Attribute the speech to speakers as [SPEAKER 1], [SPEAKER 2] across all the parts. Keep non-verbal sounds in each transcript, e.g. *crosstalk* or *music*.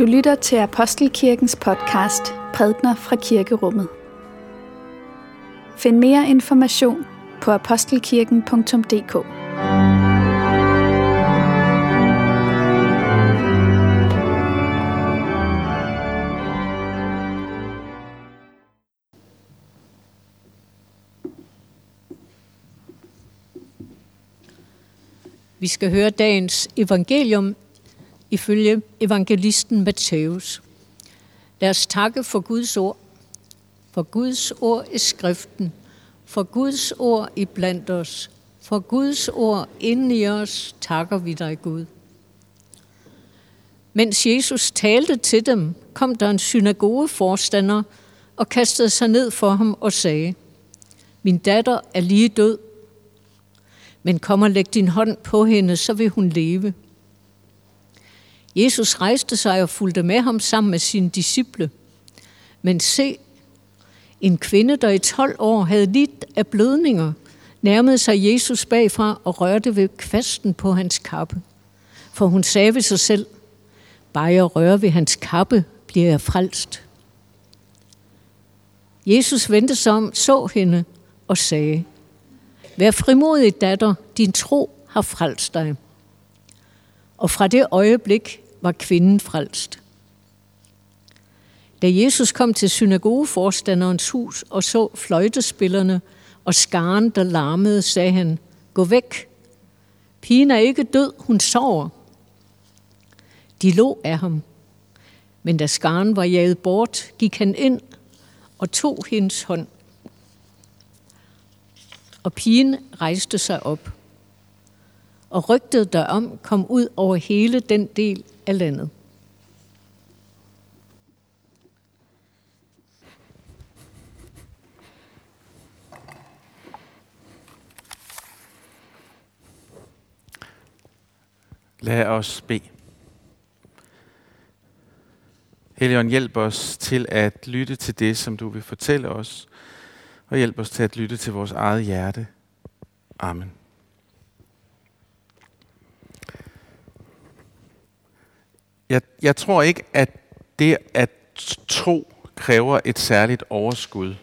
[SPEAKER 1] Du lytter til Apostelkirkens podcast Prædner fra Kirkerummet. Find mere information på apostelkirken.dk.
[SPEAKER 2] Vi skal høre dagens evangelium ifølge evangelisten Matthæus. Lad os takke for Guds ord. For Guds ord i skriften. For Guds ord i blandt os. For Guds ord inden i os takker vi dig, Gud. Mens Jesus talte til dem, kom der en synagogeforstander og kastede sig ned for ham og sagde, Min datter er lige død, men kom og læg din hånd på hende, så vil hun leve. Jesus rejste sig og fulgte med ham sammen med sine disciple. Men se, en kvinde, der i 12 år havde lidt af blødninger, nærmede sig Jesus bagfra og rørte ved kvasten på hans kappe. For hun sagde ved sig selv, bare jeg rører ved hans kappe, bliver jeg frelst. Jesus vendte sig om, så hende og sagde, Vær frimodig, datter, din tro har frelst dig. Og fra det øjeblik var kvinden frelst. Da Jesus kom til synagogeforstanderens hus og så fløjtespillerne og skaren, der larmede, sagde han, gå væk. Pigen er ikke død, hun sover. De lå af ham. Men da skaren var jaget bort, gik han ind og tog hendes hånd. Og pigen rejste sig op. Og rygtet derom kom ud over hele den del af landet.
[SPEAKER 3] Lad os bede. Helligånd, hjælp os til at lytte til det, som du vil fortælle os, og hjælp os til at lytte til vores eget hjerte. Amen. Jeg, jeg tror ikke, at det at tro kræver et særligt overskud.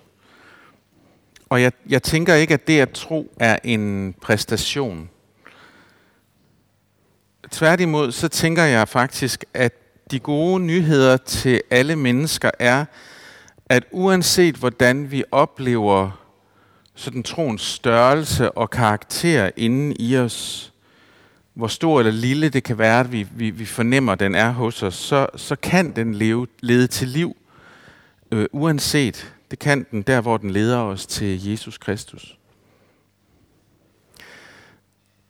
[SPEAKER 3] Og jeg, jeg tænker ikke, at det at tro er en præstation. Tværtimod, så tænker jeg faktisk, at de gode nyheder til alle mennesker er, at uanset hvordan vi oplever sådan troens størrelse og karakter inden i os, hvor stor eller lille det kan være, at vi, vi, vi fornemmer, at den er hos os, så, så kan den leve, lede til liv, øh, uanset. Det kan den der, hvor den leder os til Jesus Kristus.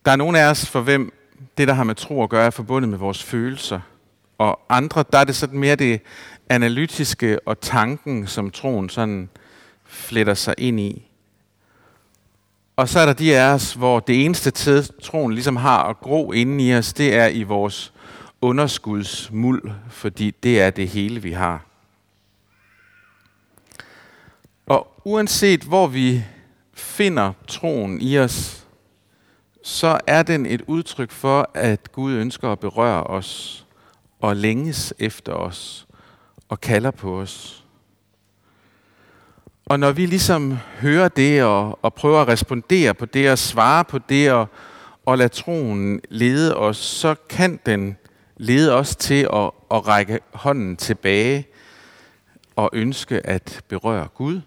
[SPEAKER 3] Der er nogle af os, for hvem det, der har med tro at gøre, er forbundet med vores følelser. Og andre, der er det sådan mere det analytiske og tanken, som troen sådan fletter sig ind i. Og så er der de af os, hvor det eneste sted, troen ligesom har at gro inden i os, det er i vores underskudsmuld, fordi det er det hele, vi har. Og uanset hvor vi finder troen i os, så er den et udtryk for, at Gud ønsker at berøre os og længes efter os og kalder på os. Og når vi ligesom hører det og, og prøver at respondere på det og svare på det og, og lade troen lede os, så kan den lede os til at, at række hånden tilbage og ønske at berøre Gud.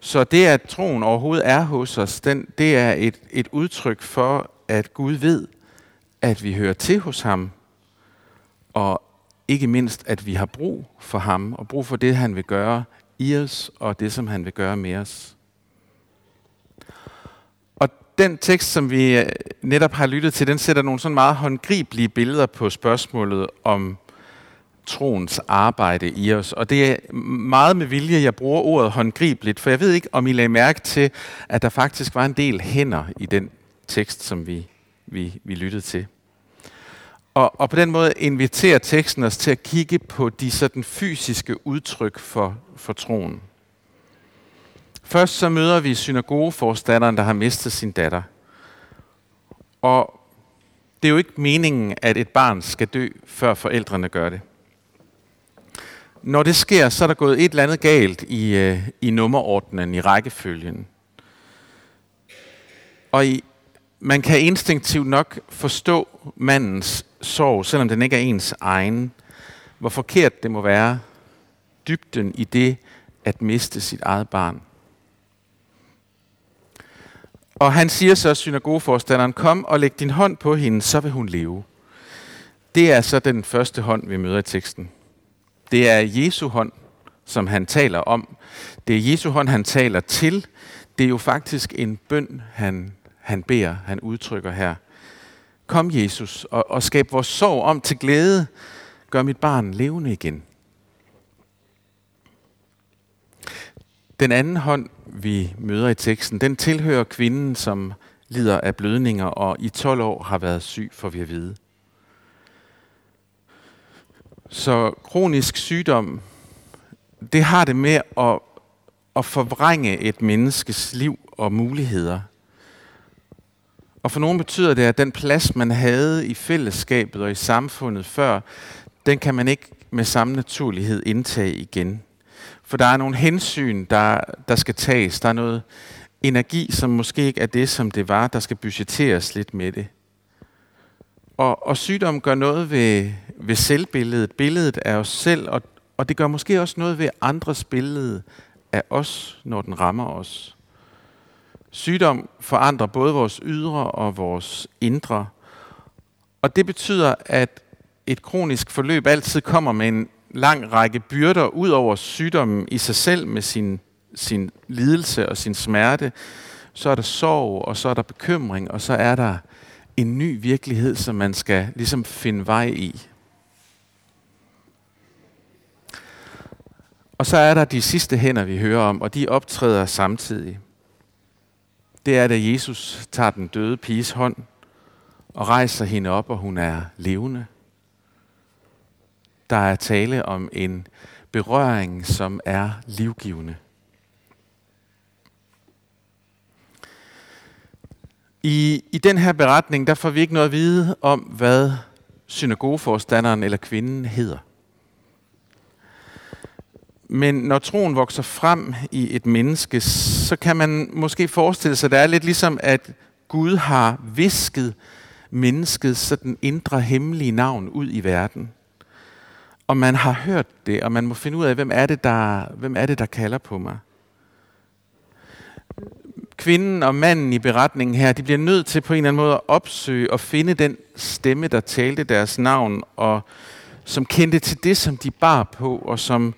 [SPEAKER 3] Så det, at troen overhovedet er hos os, den, det er et, et udtryk for, at Gud ved, at vi hører til hos ham, og ikke mindst, at vi har brug for ham, og brug for det, han vil gøre i os, og det, som han vil gøre med os. Og den tekst, som vi øh, netop har lyttet til, den sætter nogle sådan meget håndgribelige billeder på spørgsmålet om troens arbejde i os. Og det er meget med vilje, jeg bruger ordet håndgribeligt, for jeg ved ikke, om I lagde mærke til, at der faktisk var en del hænder i den tekst, som vi, vi, vi lyttede til. Og, og på den måde inviterer teksten os til at kigge på de sådan fysiske udtryk for, for troen. Først så møder vi synagogeforstanderen, der har mistet sin datter. Og Det er jo ikke meningen, at et barn skal dø, før forældrene gør det. Når det sker, så er der gået et eller andet galt i, øh, i nummerordnen, i rækkefølgen. Og i, man kan instinktivt nok forstå mandens sorg, selvom den ikke er ens egen. Hvor forkert det må være, dybden i det at miste sit eget barn. Og han siger så, synagogeforstanderen, kom og læg din hånd på hende, så vil hun leve. Det er så den første hånd, vi møder i teksten. Det er Jesu hånd, som han taler om. Det er Jesu hånd, han taler til. Det er jo faktisk en bøn, han, han beder, han udtrykker her. Kom, Jesus, og, og skab vores sorg om til glæde. Gør mit barn levende igen. Den anden hånd, vi møder i teksten, den tilhører kvinden, som lider af blødninger og i 12 år har været syg, for vi at vide. Så kronisk sygdom, det har det med at, at forvrænge et menneskes liv og muligheder. Og for nogen betyder det, at den plads, man havde i fællesskabet og i samfundet før, den kan man ikke med samme naturlighed indtage igen. For der er nogle hensyn, der, der skal tages. Der er noget energi, som måske ikke er det, som det var. Der skal budgetteres lidt med det. Og, og sygdom gør noget ved, ved selvbilledet, billedet af os selv, og, og det gør måske også noget ved andres billede af os, når den rammer os. Sygdom forandrer både vores ydre og vores indre. Og det betyder, at et kronisk forløb altid kommer med en lang række byrder ud over sygdommen i sig selv med sin, sin lidelse og sin smerte. Så er der sorg, og så er der bekymring, og så er der en ny virkelighed, som man skal ligesom finde vej i. Og så er der de sidste hænder, vi hører om, og de optræder samtidig. Det er, da Jesus tager den døde piges hånd og rejser hende op, og hun er levende. Der er tale om en berøring, som er livgivende. I, I den her beretning, der får vi ikke noget at vide om, hvad synagogeforstanderen eller kvinden hedder. Men når troen vokser frem i et menneskes så kan man måske forestille sig, at det er lidt ligesom, at Gud har visket mennesket sådan indre hemmelige navn ud i verden. Og man har hørt det, og man må finde ud af, hvem er det, der, hvem er det, der kalder på mig kvinden og manden i beretningen her, de bliver nødt til på en eller anden måde at opsøge og finde den stemme, der talte deres navn, og som kendte til det, som de bar på, og som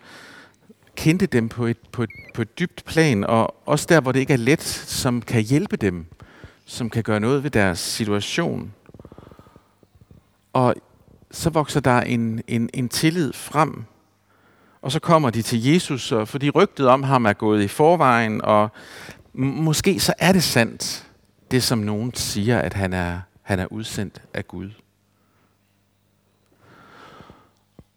[SPEAKER 3] kendte dem på et, på, et, på et dybt plan, og også der, hvor det ikke er let, som kan hjælpe dem, som kan gøre noget ved deres situation. Og så vokser der en, en, en tillid frem, og så kommer de til Jesus, og fordi rygtet om ham er gået i forvejen, og måske så er det sandt, det som nogen siger, at han er, han er udsendt af Gud.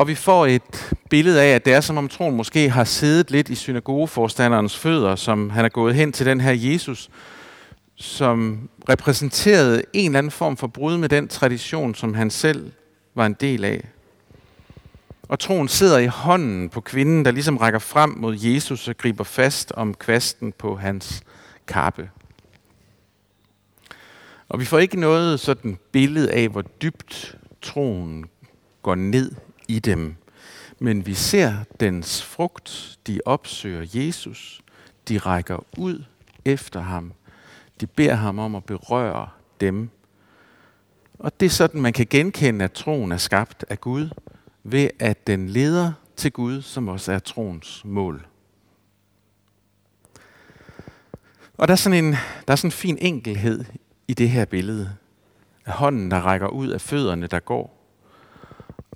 [SPEAKER 3] Og vi får et billede af, at det er som om troen måske har siddet lidt i synagogeforstanderens fødder, som han er gået hen til den her Jesus, som repræsenterede en eller anden form for brud med den tradition, som han selv var en del af. Og troen sidder i hånden på kvinden, der ligesom rækker frem mod Jesus og griber fast om kvasten på hans kappe. Og vi får ikke noget sådan billede af, hvor dybt troen går ned i dem. Men vi ser dens frugt. De opsøger Jesus. De rækker ud efter ham. De beder ham om at berøre dem. Og det er sådan, man kan genkende, at troen er skabt af Gud, ved at den leder til Gud, som også er troens mål. Og der er sådan en, der er sådan en fin enkelhed i det her billede. Af hånden, der rækker ud af fødderne, der går.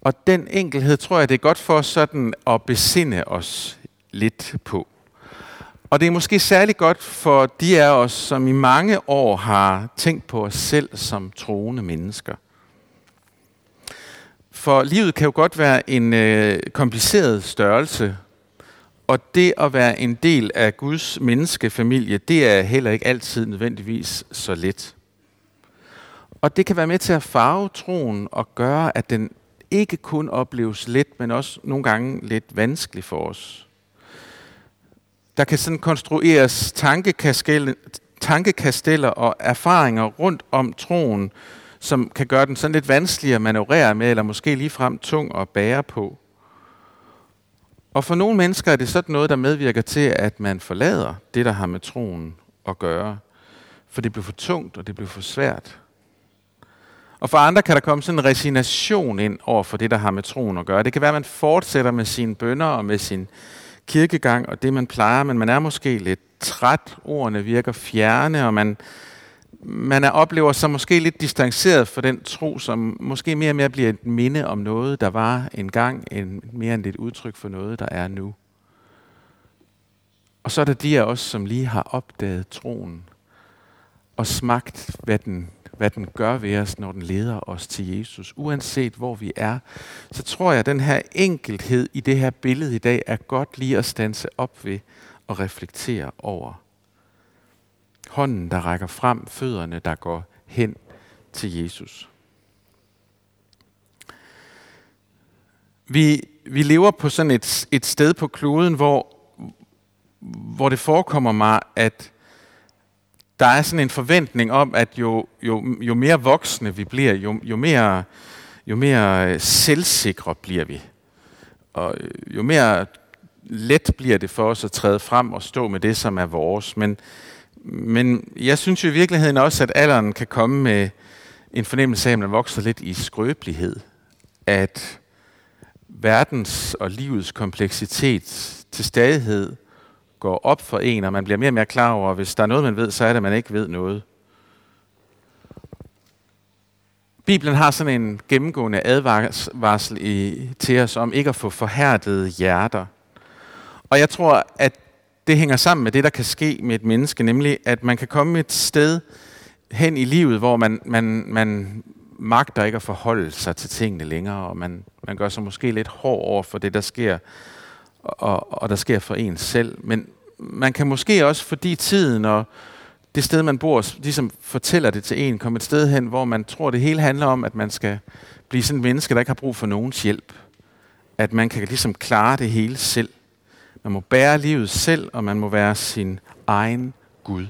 [SPEAKER 3] Og den enkelhed tror jeg, det er godt for os sådan at besinde os lidt på. Og det er måske særlig godt for de af os, som i mange år har tænkt på os selv som troende mennesker. For livet kan jo godt være en øh, kompliceret størrelse, og det at være en del af Guds menneskefamilie, det er heller ikke altid nødvendigvis så let. Og det kan være med til at farve troen og gøre, at den ikke kun opleves let, men også nogle gange lidt vanskelig for os. Der kan sådan konstrueres tankekasteller og erfaringer rundt om troen, som kan gøre den sådan lidt vanskelig at manøvrere med, eller måske ligefrem tung at bære på. Og for nogle mennesker er det sådan noget, der medvirker til, at man forlader det, der har med troen at gøre. For det bliver for tungt, og det bliver for svært. Og for andre kan der komme sådan en resignation ind over for det, der har med troen at gøre. Det kan være, at man fortsætter med sine bønder og med sin kirkegang og det, man plejer, men man er måske lidt træt. Ordene virker fjerne, og man, man er, oplever sig måske lidt distanceret for den tro, som måske mere og mere bliver et minde om noget, der var engang, en, mere end et udtryk for noget, der er nu. Og så er der de af os, som lige har opdaget troen og smagt, hvad den hvad den gør ved os, når den leder os til Jesus. Uanset hvor vi er, så tror jeg, at den her enkelhed i det her billede i dag er godt lige at stanse op ved og reflektere over. Hånden, der rækker frem, fødderne, der går hen til Jesus. Vi, vi lever på sådan et, et sted på kloden, hvor, hvor det forekommer mig, at der er sådan en forventning om, at jo, jo, jo mere voksne vi bliver, jo, jo, mere, jo mere øh, selvsikre bliver vi. Og øh, jo mere let bliver det for os at træde frem og stå med det, som er vores. Men, men jeg synes jo i virkeligheden også, at alderen kan komme med en fornemmelse af, at man vokser lidt i skrøbelighed. At verdens og livets kompleksitet til stadighed går op for en, og man bliver mere og mere klar over, at hvis der er noget, man ved, så er det, at man ikke ved noget. Bibelen har sådan en gennemgående advarsel i, til os om ikke at få forhærdede hjerter. Og jeg tror, at det hænger sammen med det, der kan ske med et menneske, nemlig at man kan komme et sted hen i livet, hvor man, man, man magter ikke at forholde sig til tingene længere, og man, man gør sig måske lidt hård over for det, der sker og, og der sker for en selv. Men man kan måske også, fordi tiden og det sted, man bor, ligesom fortæller det til en, komme et sted hen, hvor man tror, det hele handler om, at man skal blive sådan en menneske, der ikke har brug for nogens hjælp. At man kan ligesom klare det hele selv. Man må bære livet selv, og man må være sin egen Gud.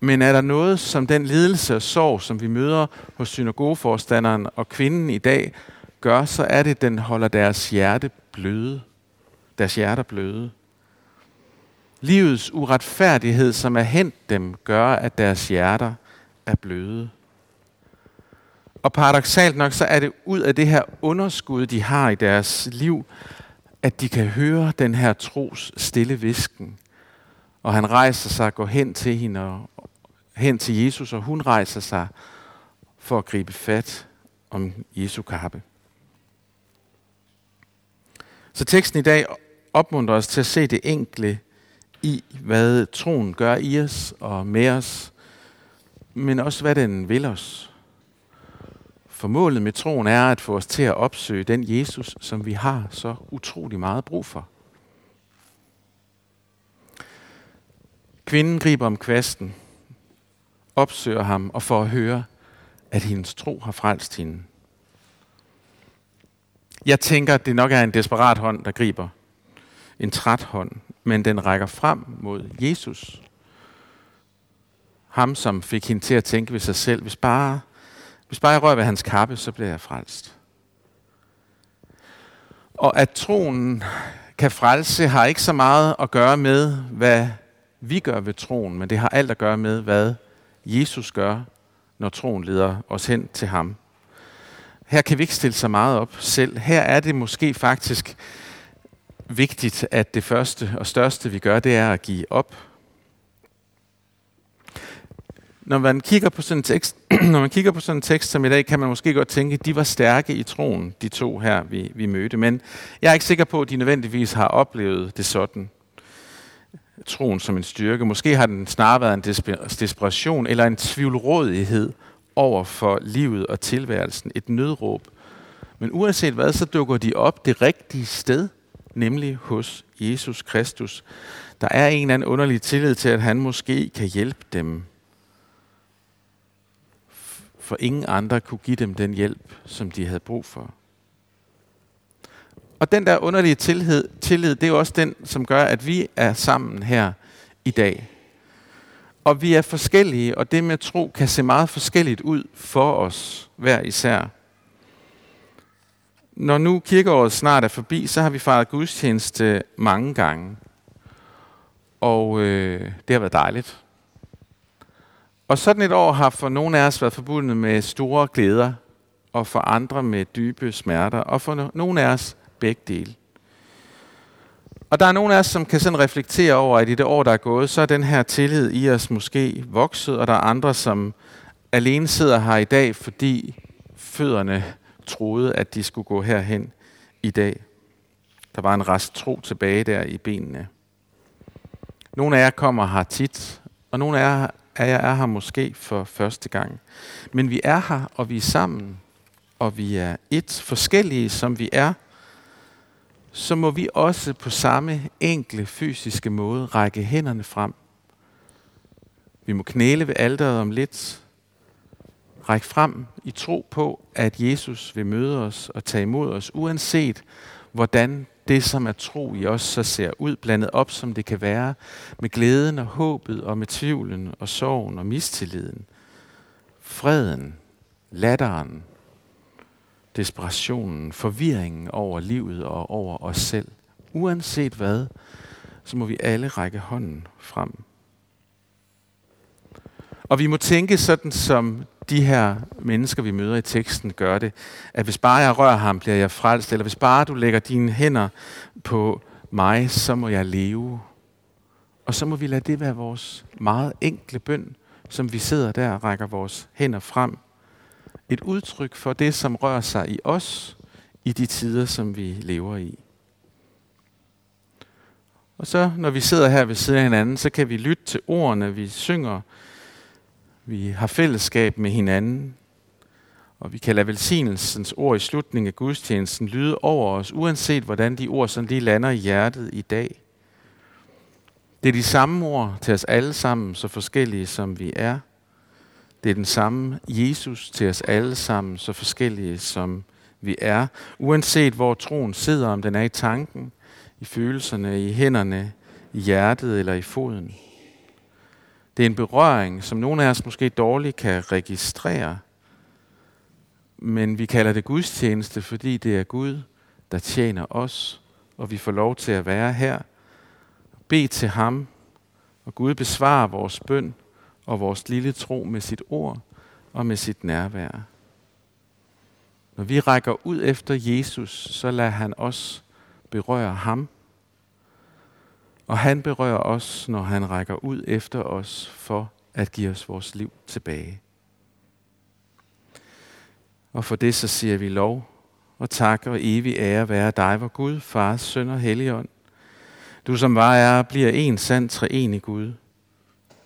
[SPEAKER 3] Men er der noget som den lidelse og sorg, som vi møder hos synagogeforstanderen og kvinden i dag, gør, så er det, at den holder deres hjerte bløde. Deres hjerter bløde. Livets uretfærdighed, som er hent dem, gør, at deres hjerter er bløde. Og paradoxalt nok, så er det ud af det her underskud, de har i deres liv, at de kan høre den her tros stille visken. Og han rejser sig og går hen til hende og hen til Jesus, og hun rejser sig for at gribe fat om Jesu kappe. Så teksten i dag opmuntrer os til at se det enkle i, hvad troen gør i os og med os, men også hvad den vil os. For målet med troen er at få os til at opsøge den Jesus, som vi har så utrolig meget brug for. Kvinden griber om kvasten, opsøger ham og får at høre, at hendes tro har frelst hende. Jeg tænker, at det nok er en desperat hånd, der griber. En træt hånd, men den rækker frem mod Jesus. Ham, som fik hende til at tænke ved sig selv, hvis bare, hvis bare jeg rører ved hans kappe, så bliver jeg frelst. Og at troen kan frelse, har ikke så meget at gøre med, hvad vi gør ved troen, men det har alt at gøre med, hvad Jesus gør, når troen leder os hen til ham. Her kan vi ikke stille så meget op selv. Her er det måske faktisk vigtigt, at det første og største, vi gør, det er at give op. Når man kigger på sådan en tekst, *clears throat* når man kigger på sådan en tekst som i dag, kan man måske godt tænke, at de var stærke i troen, de to her, vi, vi mødte. Men jeg er ikke sikker på, at de nødvendigvis har oplevet det sådan. Troen som en styrke. Måske har den snarere været en desperation eller en tvivlrådighed over for livet og tilværelsen. Et nødråb. Men uanset hvad, så dukker de op det rigtige sted nemlig hos Jesus Kristus. Der er en eller anden underlig tillid til, at han måske kan hjælpe dem. for ingen andre kunne give dem den hjælp, som de havde brug for. Og den der underlige tillid, tillid, det er jo også den, som gør, at vi er sammen her i dag. Og vi er forskellige, og det med tro kan se meget forskelligt ud for os hver især. Når nu kirkeåret snart er forbi, så har vi fejret gudstjeneste mange gange. Og øh, det har været dejligt. Og sådan et år har for nogle af os været forbundet med store glæder, og for andre med dybe smerter, og for nogle af os begge dele. Og der er nogle af os, som kan sådan reflektere over, at i det år, der er gået, så er den her tillid i os måske vokset, og der er andre, som alene sidder her i dag, fordi fødderne troede, at de skulle gå herhen i dag. Der var en rest tro tilbage der i benene. Nogle af jer kommer her tit, og nogle af jer, af jer er her måske for første gang. Men vi er her, og vi er sammen, og vi er et forskellige, som vi er, så må vi også på samme enkle fysiske måde række hænderne frem. Vi må knæle ved alderet om lidt, række frem i tro på, at Jesus vil møde os og tage imod os, uanset hvordan det, som er tro i os, så ser ud, blandet op, som det kan være, med glæden og håbet og med tvivlen og sorgen og mistilliden. Freden, latteren, desperationen, forvirringen over livet og over os selv. Uanset hvad, så må vi alle række hånden frem. Og vi må tænke sådan, som de her mennesker, vi møder i teksten, gør det. At hvis bare jeg rører ham, bliver jeg frelst. Eller hvis bare du lægger dine hænder på mig, så må jeg leve. Og så må vi lade det være vores meget enkle bøn, som vi sidder der og rækker vores hænder frem et udtryk for det, som rører sig i os i de tider, som vi lever i. Og så, når vi sidder her ved siden af hinanden, så kan vi lytte til ordene, vi synger. Vi har fællesskab med hinanden. Og vi kan lade velsignelsens ord i slutningen af gudstjenesten lyde over os, uanset hvordan de ord sådan lige lander i hjertet i dag. Det er de samme ord til os alle sammen, så forskellige som vi er. Det er den samme Jesus til os alle sammen, så forskellige som vi er. Uanset hvor troen sidder, om den er i tanken, i følelserne, i hænderne, i hjertet eller i foden. Det er en berøring, som nogle af os måske dårligt kan registrere, men vi kalder det gudstjeneste, fordi det er Gud, der tjener os, og vi får lov til at være her, bede til ham, og Gud besvarer vores bøn, og vores lille tro med sit ord og med sit nærvær. Når vi rækker ud efter Jesus, så lader han os berøre ham. Og han berører os, når han rækker ud efter os for at give os vores liv tilbage. Og for det så siger vi lov og tak og evig ære være dig, vor Gud, Far, Søn og Helligånd. Du som var er, bliver en sand treenig Gud,